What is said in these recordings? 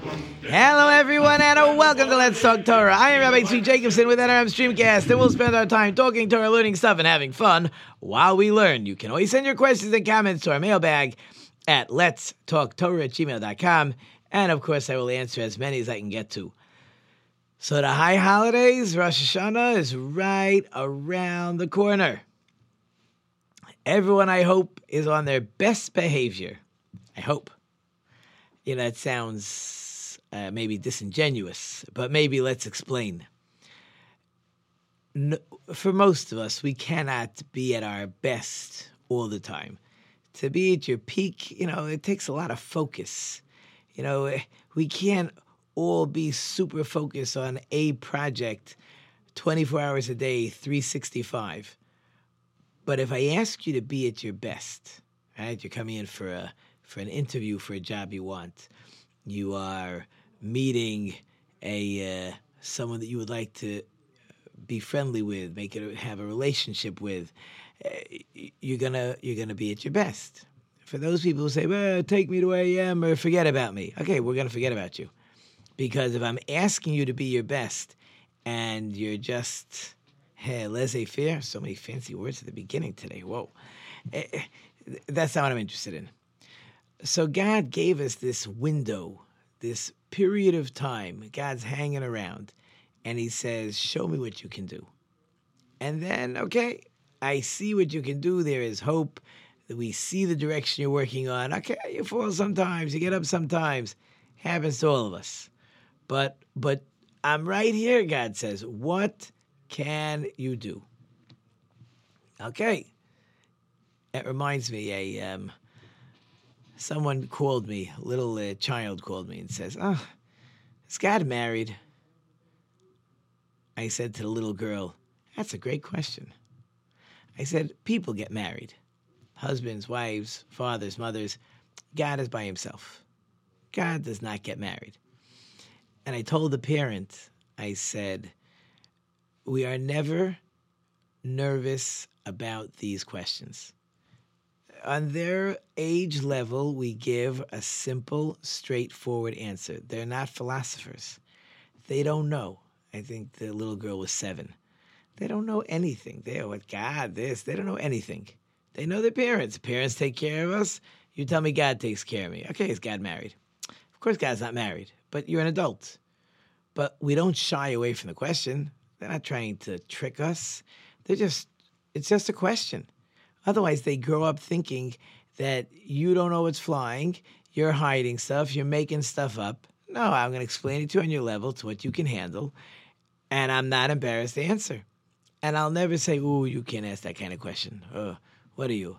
Hello, everyone, and welcome to Let's Talk Torah. I am Rabbi Tzvi Jacobson with NRM Streamcast, and we'll spend our time talking Torah, learning stuff, and having fun while we learn. You can always send your questions and comments to our mailbag at Let's Talk Torah at gmail.com, and of course, I will answer as many as I can get to. So, the high holidays, Rosh Hashanah, is right around the corner. Everyone, I hope, is on their best behavior. I hope. You know, it sounds uh, maybe disingenuous, but maybe let's explain. No, for most of us, we cannot be at our best all the time. To be at your peak, you know, it takes a lot of focus. You know, we can't all be super focused on a project 24 hours a day, 365. But if I ask you to be at your best, right? You're coming in for a for an interview for a job you want. You are meeting a uh, someone that you would like to be friendly with, make it have a relationship with. Uh, you're gonna you're gonna be at your best. For those people who say, "Well, take me to where I am," or forget about me. Okay, we're gonna forget about you, because if I'm asking you to be your best, and you're just hey, laissez-faire, so many fancy words at the beginning today. Whoa, eh, that's not what I'm interested in. So God gave us this window, this period of time. God's hanging around and he says, Show me what you can do. And then, okay, I see what you can do. There is hope. We see the direction you're working on. Okay, you fall sometimes, you get up sometimes. Happens to all of us. But but I'm right here, God says. What can you do? Okay. That reminds me, a um, someone called me, a little uh, child called me and says, "Oh, is God married?" I said to the little girl, "That's a great question." I said, "People get married, husbands, wives, fathers, mothers. God is by himself. God does not get married." And I told the parent, I said, "We are never nervous about these questions." On their age level, we give a simple, straightforward answer. They're not philosophers. They don't know. I think the little girl was seven. They don't know anything. They are what God this. They don't know anything. They know their parents. Parents take care of us. You tell me God takes care of me. Okay, is God married? Of course, God's not married, but you're an adult. But we don't shy away from the question. They're not trying to trick us. They're just, it's just a question. Otherwise, they grow up thinking that you don't know what's flying, you're hiding stuff, you're making stuff up. No, I'm going to explain it to you on your level, to what you can handle, and I'm not embarrassed to answer. And I'll never say, "Ooh, you can't ask that kind of question." Oh, what are you?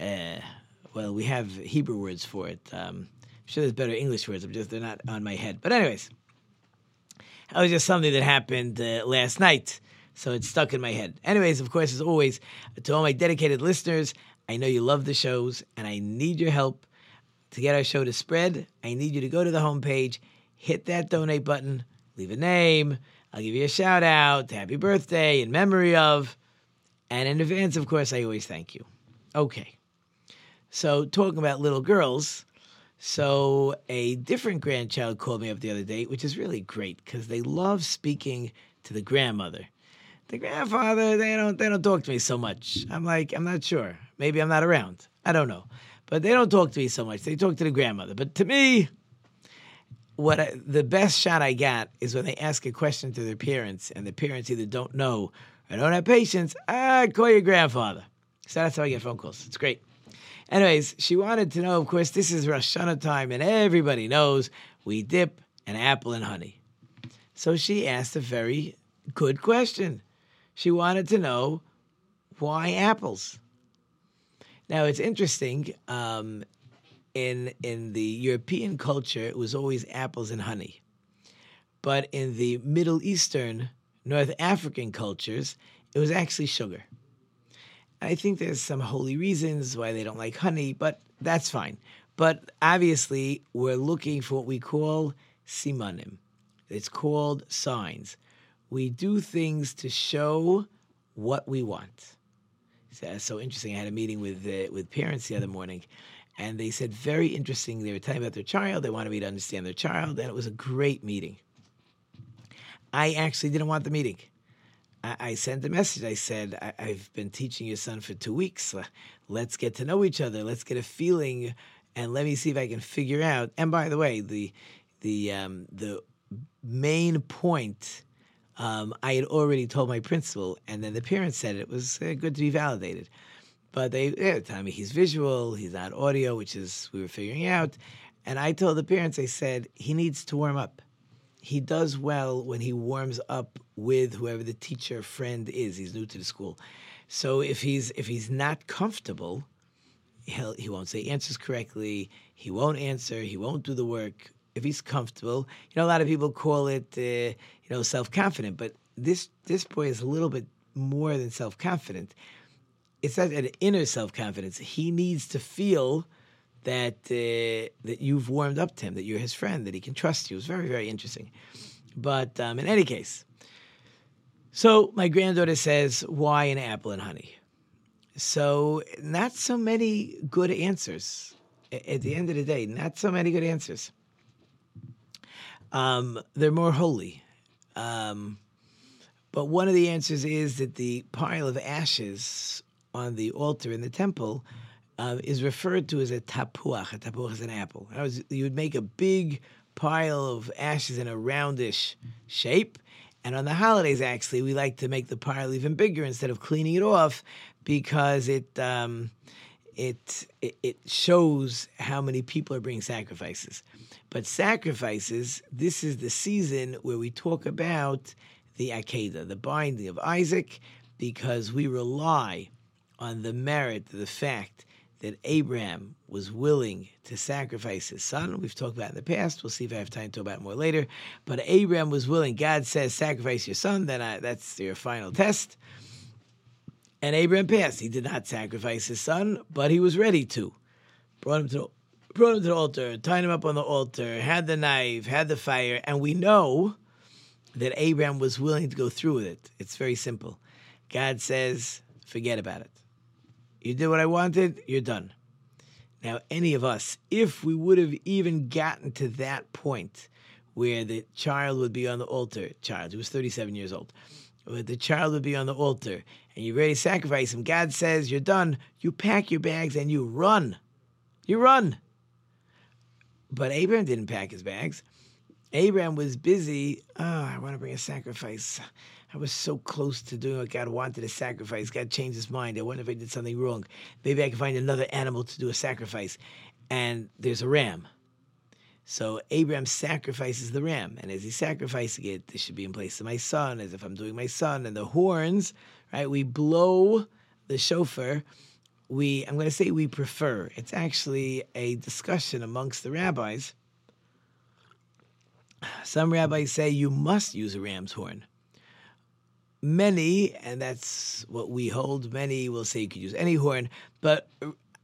Uh, well, we have Hebrew words for it. Um, I'm sure there's better English words. I'm just they're not on my head. But anyways, that was just something that happened uh, last night. So it's stuck in my head. Anyways, of course, as always, to all my dedicated listeners, I know you love the shows and I need your help to get our show to spread. I need you to go to the homepage, hit that donate button, leave a name. I'll give you a shout out, happy birthday, in memory of. And in advance, of course, I always thank you. Okay. So, talking about little girls, so a different grandchild called me up the other day, which is really great because they love speaking to the grandmother the grandfather they don't they don't talk to me so much. I'm like i'm not sure. Maybe i'm not around. I don't know. But they don't talk to me so much. They talk to the grandmother. But to me what I, the best shot i got is when they ask a question to their parents and the parents either don't know or don't have patience ah call your grandfather. So that's how i get phone calls. It's great. Anyways she wanted to know of course this is rosh Hashanah time and everybody knows we dip an apple in honey. So she asked a very good question she wanted to know why apples. Now it's interesting. Um, in in the European culture, it was always apples and honey. but in the Middle Eastern, North African cultures, it was actually sugar. I think there's some holy reasons why they don't like honey, but that's fine. But obviously, we're looking for what we call simanim. It's called signs. We do things to show what we want. So, so interesting. I had a meeting with uh, with parents the other morning, and they said very interesting. They were telling about their child. They wanted me to understand their child, and it was a great meeting. I actually didn't want the meeting. I, I sent a message. I said, I, have been teaching your son for two weeks. Let's get to know each other. Let's get a feeling, and let me see if I can figure out. And by the way, the the um, the main point um, I had already told my principal, and then the parents said it was uh, good to be validated. But they yeah, tell me he's visual, he's not audio, which is we were figuring out. And I told the parents, I said he needs to warm up he does well when he warms up with whoever the teacher friend is. He's new to the school, so if he's if he's not comfortable, he'll he won't say answers correctly. He won't answer. He won't do the work. If he's comfortable, you know, a lot of people call it uh, you know self confident, but this this boy is a little bit more than self confident. It's not an inner self confidence. He needs to feel that uh, that you've warmed up to him, that you're his friend, that he can trust you. It's very, very interesting. But um, in any case, so my granddaughter says, "Why an apple and honey?" So not so many good answers. At the end of the day, not so many good answers. Um, they're more holy. Um, but one of the answers is that the pile of ashes on the altar in the temple uh, is referred to as a tapuach. A tapuach is an apple. Was, you would make a big pile of ashes in a roundish shape. And on the holidays, actually, we like to make the pile even bigger instead of cleaning it off because it um, it, it, shows how many people are bringing sacrifices. But sacrifices, this is the season where we talk about the Akedah, the binding of Isaac, because we rely on the merit, the fact that Abraham was willing to sacrifice his son. We've talked about in the past. We'll see if I have time to talk about more later. But Abraham was willing. God says, sacrifice your son. Then I, that's your final test. And Abraham passed. He did not sacrifice his son, but he was ready to. Brought him to the, brought him to the altar, tied him up on the altar, had the knife, had the fire, and we know that Abraham was willing to go through with it. It's very simple. God says, forget about it. You did what I wanted, you're done. Now, any of us, if we would have even gotten to that point where the child would be on the altar, child who was 37 years old, the child would be on the altar, and you're ready to sacrifice him, God says, You're done. You pack your bags and you run. You run. But Abraham didn't pack his bags. Abraham was busy. Oh, I want to bring a sacrifice. I was so close to doing what God wanted a sacrifice. God changed his mind. I wonder if I did something wrong. Maybe I can find another animal to do a sacrifice. And there's a ram. So Abraham sacrifices the ram. And as he's sacrificing it, this should be in place of my son, as if I'm doing my son. And the horns, right? We blow the shofar. We, I'm going to say we prefer. It's actually a discussion amongst the rabbis. Some rabbis say you must use a ram's horn many, and that's what we hold, many will say you could use any horn, but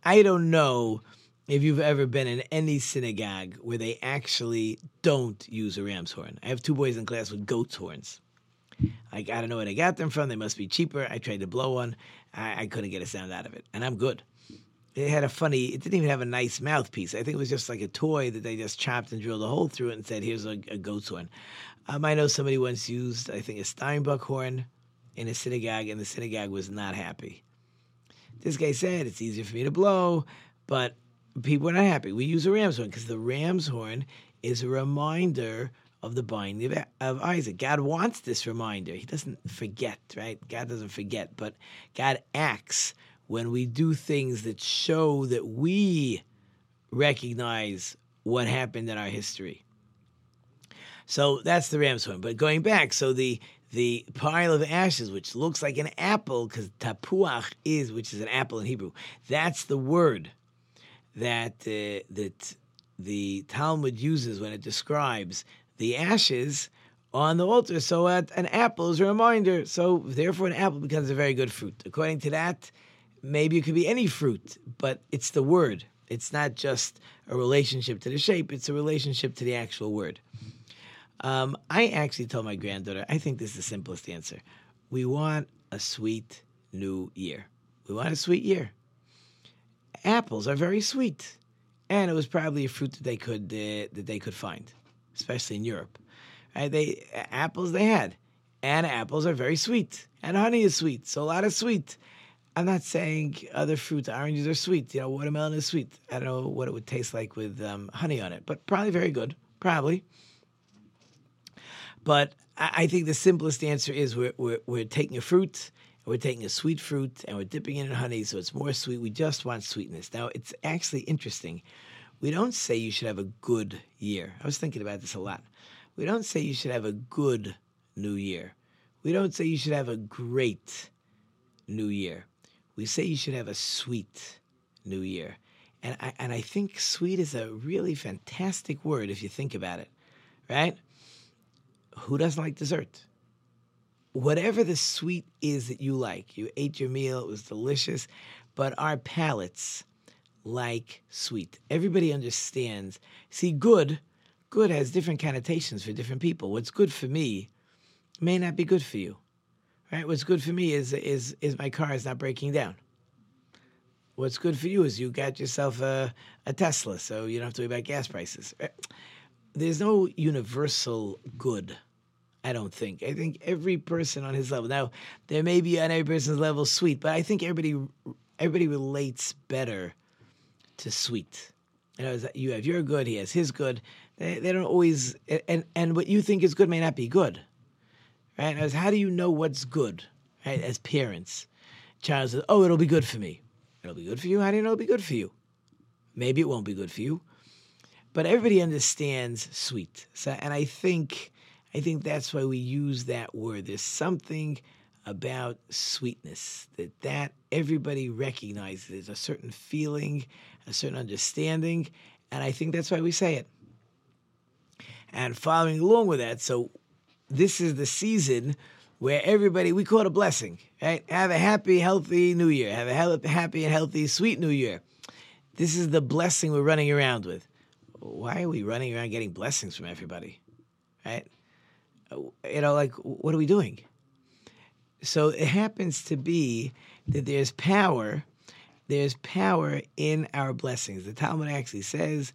I don't know if you've ever been in any synagogue where they actually don't use a ram's horn. I have two boys in class with goat's horns. Like, I don't know where they got them from. They must be cheaper. I tried to blow one. I, I couldn't get a sound out of it, and I'm good. It had a funny, it didn't even have a nice mouthpiece. I think it was just like a toy that they just chopped and drilled a hole through it and said, here's a, a goat's horn. Um, I know somebody once used, I think, a Steinbock horn in a synagogue, and the synagogue was not happy. This guy said it's easier for me to blow, but people are not happy. We use a ram's horn because the ram's horn is a reminder of the binding of, Isaac. God wants this reminder. He doesn't forget, right? God doesn't forget, but God acts when we do things that show that we recognize what happened in our history. So that's the ram's horn. But going back, so the the pile of ashes, which looks like an apple, because tapuach is, which is an apple in Hebrew. That's the word that uh, that the Talmud uses when it describes the ashes on the altar. So an apple is a reminder. So therefore, an apple becomes a very good fruit. According to that, maybe it could be any fruit, but it's the word. It's not just a relationship to the shape, it's a relationship to the actual word. Um, I actually told my granddaughter, I think this is the simplest answer. We want a sweet new year. We want a sweet year. Apples are very sweet, and it was probably a fruit that they could uh, that they could find, especially in Europe. Right? They apples they had, and apples are very sweet, and honey is sweet, so a lot of sweet. I'm not saying other fruits, oranges are sweet. You know, watermelon is sweet. I don't know what it would taste like with um, honey on it, but probably very good. Probably. But I think the simplest answer is we're, we're, we're taking a fruit, we're taking a sweet fruit, and we're dipping it in honey so it's more sweet. We just want sweetness. Now, it's actually interesting. We don't say you should have a good year. I was thinking about this a lot. We don't say you should have a good new year. We don't say you should have a great new year we say you should have a sweet new year. And I, and I think sweet is a really fantastic word if you think about it, right? Who doesn't like dessert? Whatever the sweet is that you like, you ate your meal, it was delicious, but our palates like sweet. Everybody understands. See, good, good has different connotations for different people. What's good for me may not be good for you. Right? What's good for me is is is my car is not breaking down. What's good for you is you got yourself a, a Tesla, so you don't have to worry about gas prices. Right? There's no universal good, I don't think. I think every person on his level. Now, there may be on every person's level sweet, but I think everybody everybody relates better to sweet. You know, you have your good, he has his good. They, they don't always, and and what you think is good may not be good right? As how do you know what's good, right? As parents, child says, "Oh, it'll be good for me." It'll be good for you. How do you know it'll be good for you? Maybe it won't be good for you, but everybody understands sweet. So, and I think, I think that's why we use that word. There's something about sweetness that that everybody recognizes. There's a certain feeling, a certain understanding, and I think that's why we say it. And following along with that, so this is the season where everybody we call it a blessing, right? Have a happy, healthy New Year. Have a happy and healthy, sweet New Year. This is the blessing we're running around with. Why are we running around getting blessings from everybody, right? You know, like what are we doing? So it happens to be that there's power. There's power in our blessings. The Talmud actually says,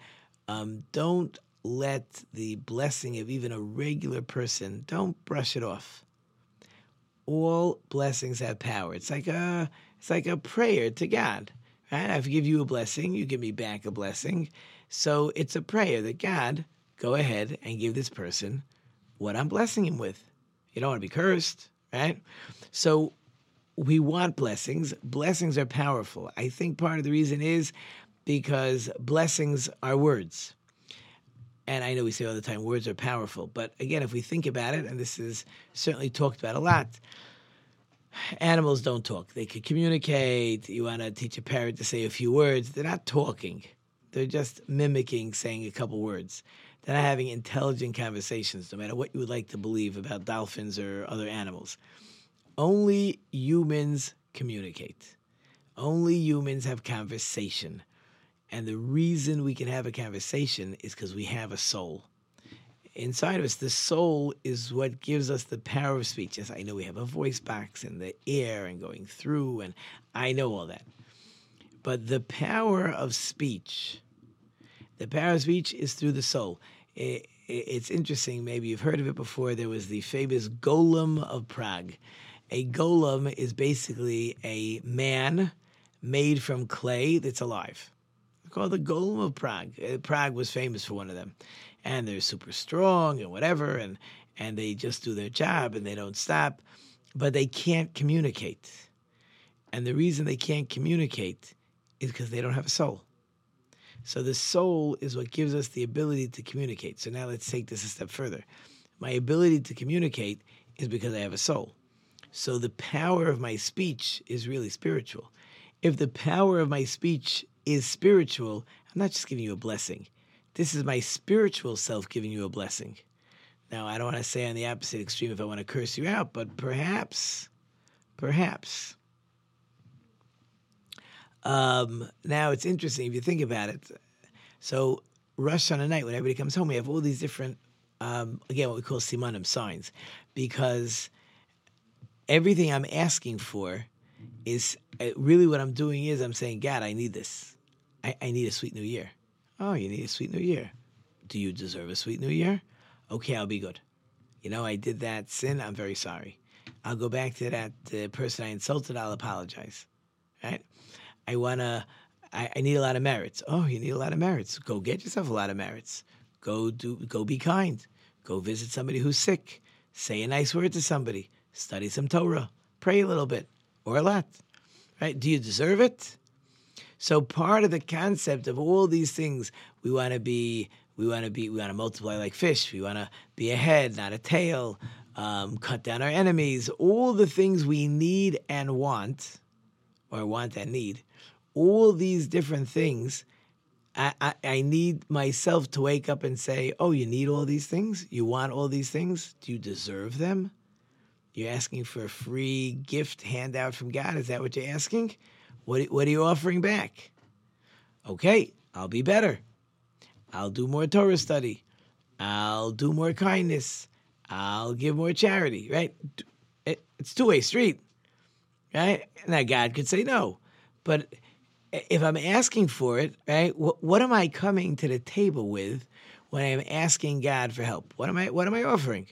um, "Don't let the blessing of even a regular person, don't brush it off. All blessings have power. It's like a it's like a prayer to God. Right? I give you a blessing, you give me back a blessing. So it's a prayer that God, go ahead and give this person what I'm blessing him with. You don't want to be cursed, right? So we want blessings. Blessings are powerful. I think part of the reason is because blessings are words. And I know we say all the time words are powerful, but again, if we think about it, and this is certainly talked about a lot, animals don't talk. They can communicate. You want to teach a parrot to say a few words. They're not talking, they're just mimicking saying a couple words. They're not having intelligent conversations, no matter what you would like to believe about dolphins or other animals. Only humans communicate. Only humans have conversation. And the reason we can have a conversation is because we have a soul. Inside of us, the soul is what gives us the power of speech. Yes, I know we have a voice box and the air and going through, and I know all that. But the power of speech, the power of speech is through the soul. It, it, it's interesting, maybe you've heard of it before. There was the famous Golem of Prague. A golem is basically a man made from clay that's alive called the Golem of Prague. Uh, Prague was famous for one of them, and they're super strong and whatever, and and they just do their job and they don't stop, but they can't communicate. And the reason they can't communicate is because they don't have a soul. So the soul is what gives us the ability to communicate. So now let's take this a step further. My ability to communicate is because I have a soul. So the power of my speech is really spiritual. If the power of my speech is spiritual, I'm not just giving you a blessing. This is my spiritual self giving you a blessing. Now, I don't want to say on the opposite extreme if I want to curse you out, but perhaps, perhaps. Um, now, it's interesting if you think about it. So, Rosh Hashanah night, when everybody comes home, we have all these different, um, again, what we call simanim signs, because everything I'm asking for is uh, really what I'm doing is I'm saying, God, I need this. I, I need a sweet new year. Oh, you need a sweet new year. Do you deserve a sweet new year? Okay, I'll be good. You know, I did that sin. I'm very sorry. I'll go back to that uh, person I insulted. I'll apologize. Right? I wanna. I, I need a lot of merits. Oh, you need a lot of merits. Go get yourself a lot of merits. Go do. Go be kind. Go visit somebody who's sick. Say a nice word to somebody. Study some Torah. Pray a little bit or a lot. Right? Do you deserve it? So part of the concept of all these things, we want to be, we want to be, we want to multiply like fish. We want to be a head, not a tail. Um, cut down our enemies. All the things we need and want, or want and need. All these different things. I, I, I need myself to wake up and say, "Oh, you need all these things. You want all these things. Do you deserve them?" You're asking for a free gift handout from God. Is that what you're asking? What, what are you offering back? Okay, I'll be better. I'll do more Torah study. I'll do more kindness. I'll give more charity, right? It's two way street, right? Now, God could say no. But if I'm asking for it, right, what, what am I coming to the table with when I'm asking God for help? What am I, what am I offering?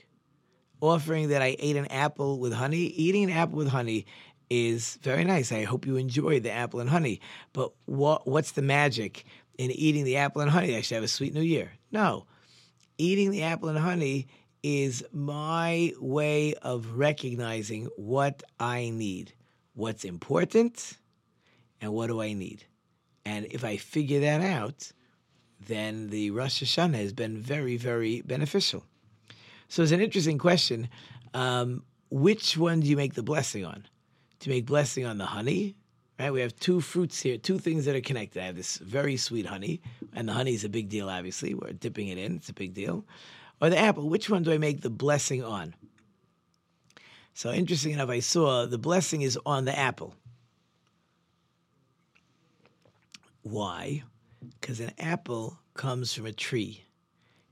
Offering that I ate an apple with honey. Eating an apple with honey is very nice. I hope you enjoy the apple and honey. But what what's the magic in eating the apple and honey? I should have a sweet new year. No. Eating the apple and honey is my way of recognizing what I need, what's important, and what do I need. And if I figure that out, then the Rosh Hashanah has been very, very beneficial. So it's an interesting question. Um, which one do you make the blessing on? to make blessing on the honey. Right? We have two fruits here, two things that are connected. I have this very sweet honey, and the honey is a big deal, obviously. We're dipping it in, it's a big deal. Or the apple, which one do I make the blessing on? So, interesting enough, I saw the blessing is on the apple. Why? Because an apple comes from a tree,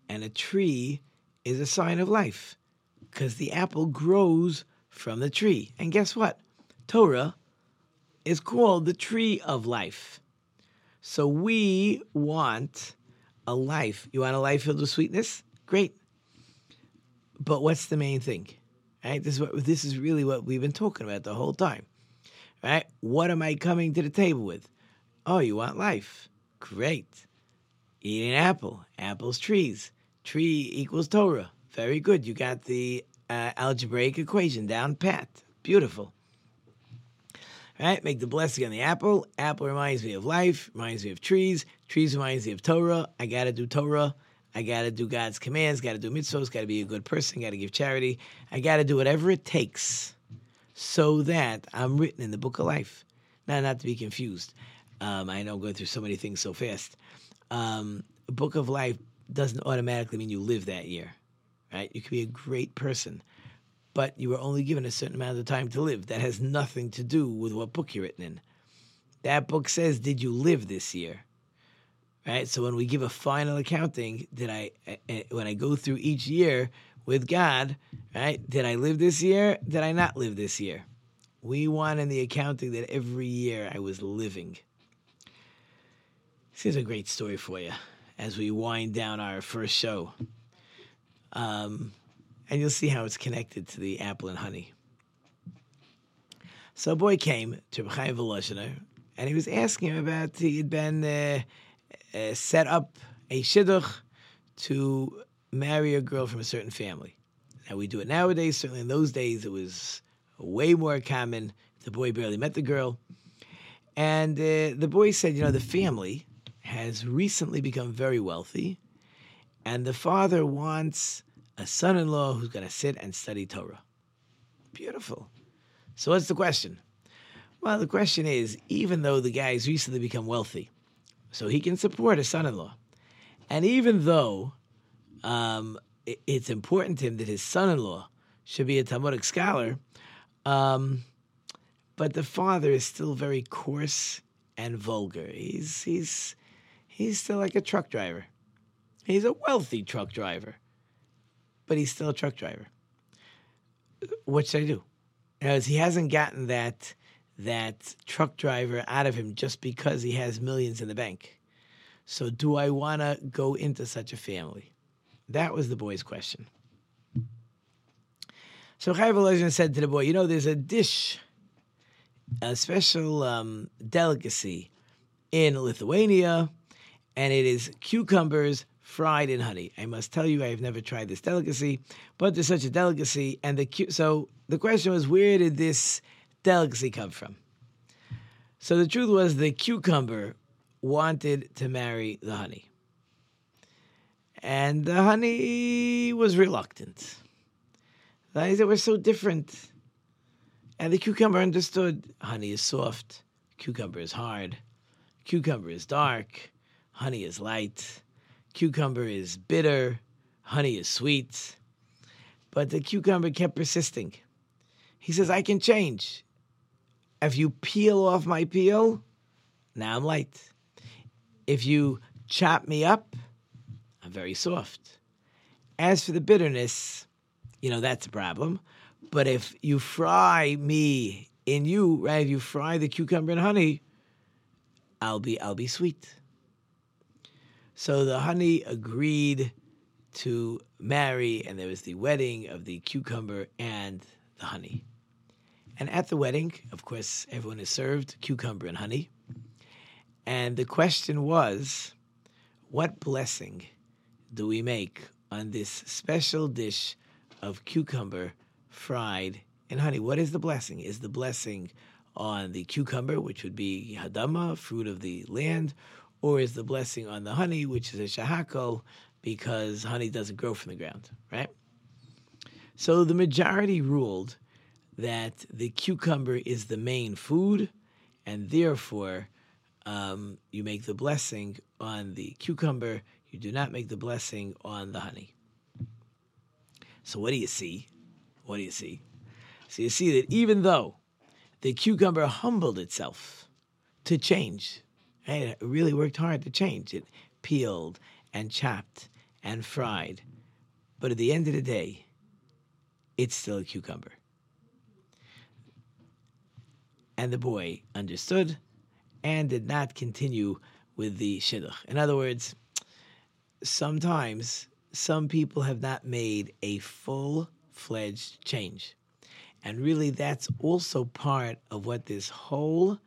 and a tree is a sign of life because the apple grows from the tree. And guess what? Torah is called the tree of life. So we want a life. You want a life filled with sweetness? Great. But what's the main thing? Right? This is what this is really what we've been talking about the whole time. Right? What am I coming to the table with? Oh, you want life. Great. Eat an apple. Apples trees. Tree equals Torah. Very good. You got the uh, algebraic equation down pat. Beautiful. Right? Make the blessing on the apple. Apple reminds me of life, reminds me of trees. Trees reminds me of Torah. I got to do Torah. I got to do God's commands, got to do mitzvahs, got to be a good person, got to give charity. I got to do whatever it takes so that I'm written in the book of life. Now, not to be confused. Um, I know I'm going through so many things so fast. Um, book of life doesn't automatically mean you live that year, right? You could be a great person but you were only given a certain amount of time to live. That has nothing to do with what book you're written in. That book says, Did you live this year? Right? So when we give a final accounting, did I, when I go through each year with God, right? Did I live this year? Did I not live this year? We want in the accounting that every year I was living. This is a great story for you as we wind down our first show. Um, and you'll see how it's connected to the apple and honey. So a boy came to Chaim Volozhiner, and he was asking him about he had been uh, uh, set up a shidduch to marry a girl from a certain family. Now we do it nowadays. Certainly in those days, it was way more common. The boy barely met the girl, and uh, the boy said, "You know, the family has recently become very wealthy, and the father wants." a son in law who's going to sit and study Torah. Beautiful. So, what's the question? Well, the question is even though the guy's recently become wealthy, so he can support a son in law, and even though um, it's important to him that his son-in-law should be a Talmudic scholar, um, but the father is still very coarse and vulgar. He's he's he's still like a truck driver. He's a wealthy truck driver, but he's still a truck driver. What should I do? Because he hasn't gotten that that truck driver out of him just because he has millions in the bank. So, do I want to go into such a family? That was the boy's question. So Chaim said to the boy, "You know, there's a dish, a special um, delicacy in Lithuania, and it is cucumbers fried in honey. I must tell you, I have never tried this delicacy, but there's such a delicacy. And the cu- so the question was, where did this delicacy come from? So the truth was, the cucumber wanted to marry the honey, and the honey was reluctant. The They were so different. And the cucumber understood honey is soft, cucumber is hard, cucumber is dark, honey is light, cucumber is bitter, honey is sweet. But the cucumber kept persisting. He says, I can change. If you peel off my peel, now I'm light. If you chop me up, I'm very soft. As for the bitterness, you know, that's a problem. But if you fry me in you, right? If you fry the cucumber in honey, I'll be I'll be sweet. So the honey agreed to marry, and there was the wedding of the cucumber and the honey. And at the wedding, of course, everyone is served cucumber and honey. And the question was, what blessing do we make on this special dish of cucumber fried in honey. What is the blessing? Is the blessing on the cucumber, which would be hadama, fruit of the land, or is the blessing on the honey, which is a shehakol, because honey doesn't grow from the ground, right? So the majority ruled that the cucumber is the main food, and therefore um, you make the blessing on the cucumber. You do not make the blessing on the honey. So what do you see? What do you see? So you see that even though the cucumber humbled itself to change, it really worked hard to change. It peeled and chopped and fried. But at the end of the day, it's still a cucumber. And the boy understood and did not continue with the shidduch. In other words, sometimes some people have not made a full fledged change. And really, that's also part of what this whole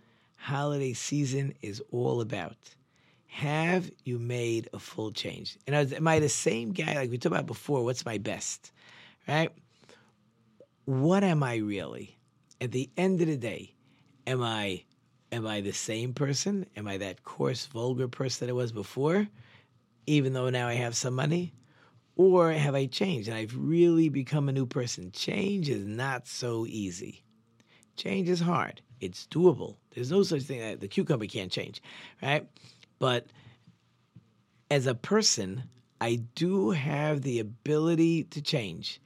holiday season is all about. Have you made a full change? And am I the same guy like we talked about before? What's my best? Right? What am I really? At the end of the day, am I am I the same person? Am I that coarse, vulgar person that I was before? Even though now I have some money? Or have I changed and I've really become a new person? Change is not so easy. Change is hard. It's doable. There's no such thing that the cucumber can't change, right? But as a person, I do have the ability to change.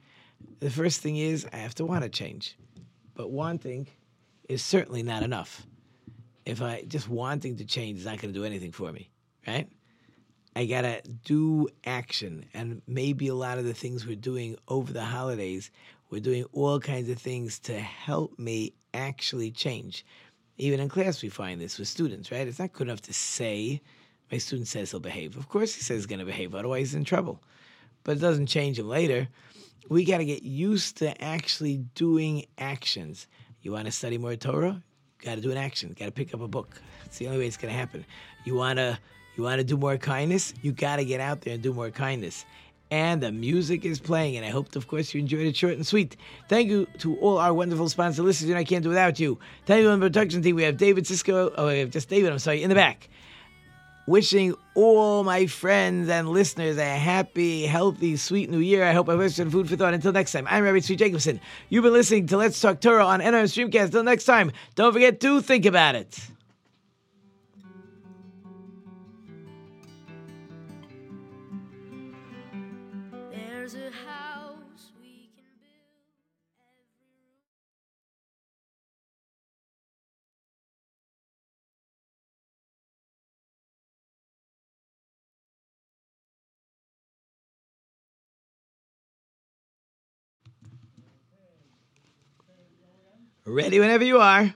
The first thing is I have to want to change. But wanting is certainly not enough. If I just wanting to change is not going to do anything for me, right? I gotta do action. And maybe a lot of the things we're doing over the holidays, we're doing all kinds of things to help me actually change. Even in class, we find this with students, right? It's not good enough to say, my student says he'll behave. Of course, he says he's gonna behave, otherwise, he's in trouble. But it doesn't change him later. We gotta get used to actually doing actions. You wanna study more Torah? You gotta do an action. You gotta pick up a book. It's the only way it's gonna happen. You wanna you want to do more kindness? You got to get out there and do more kindness. And the music is playing, and I hope, of course, you enjoyed it short and sweet. Thank you to all our wonderful sponsor listeners, and I can't do without you. Thank you on the production team. We have David Cisco. Oh, we have just David. I'm sorry, in the back. Wishing all my friends and listeners a happy, healthy, sweet new year. I hope I wish you food for thought. Until next time, I'm Rabbi Tzvi Jacobson. You've been listening to Let's Talk Torah on NRM Streamcast. Until next time, don't forget to think about it. Ready whenever you are.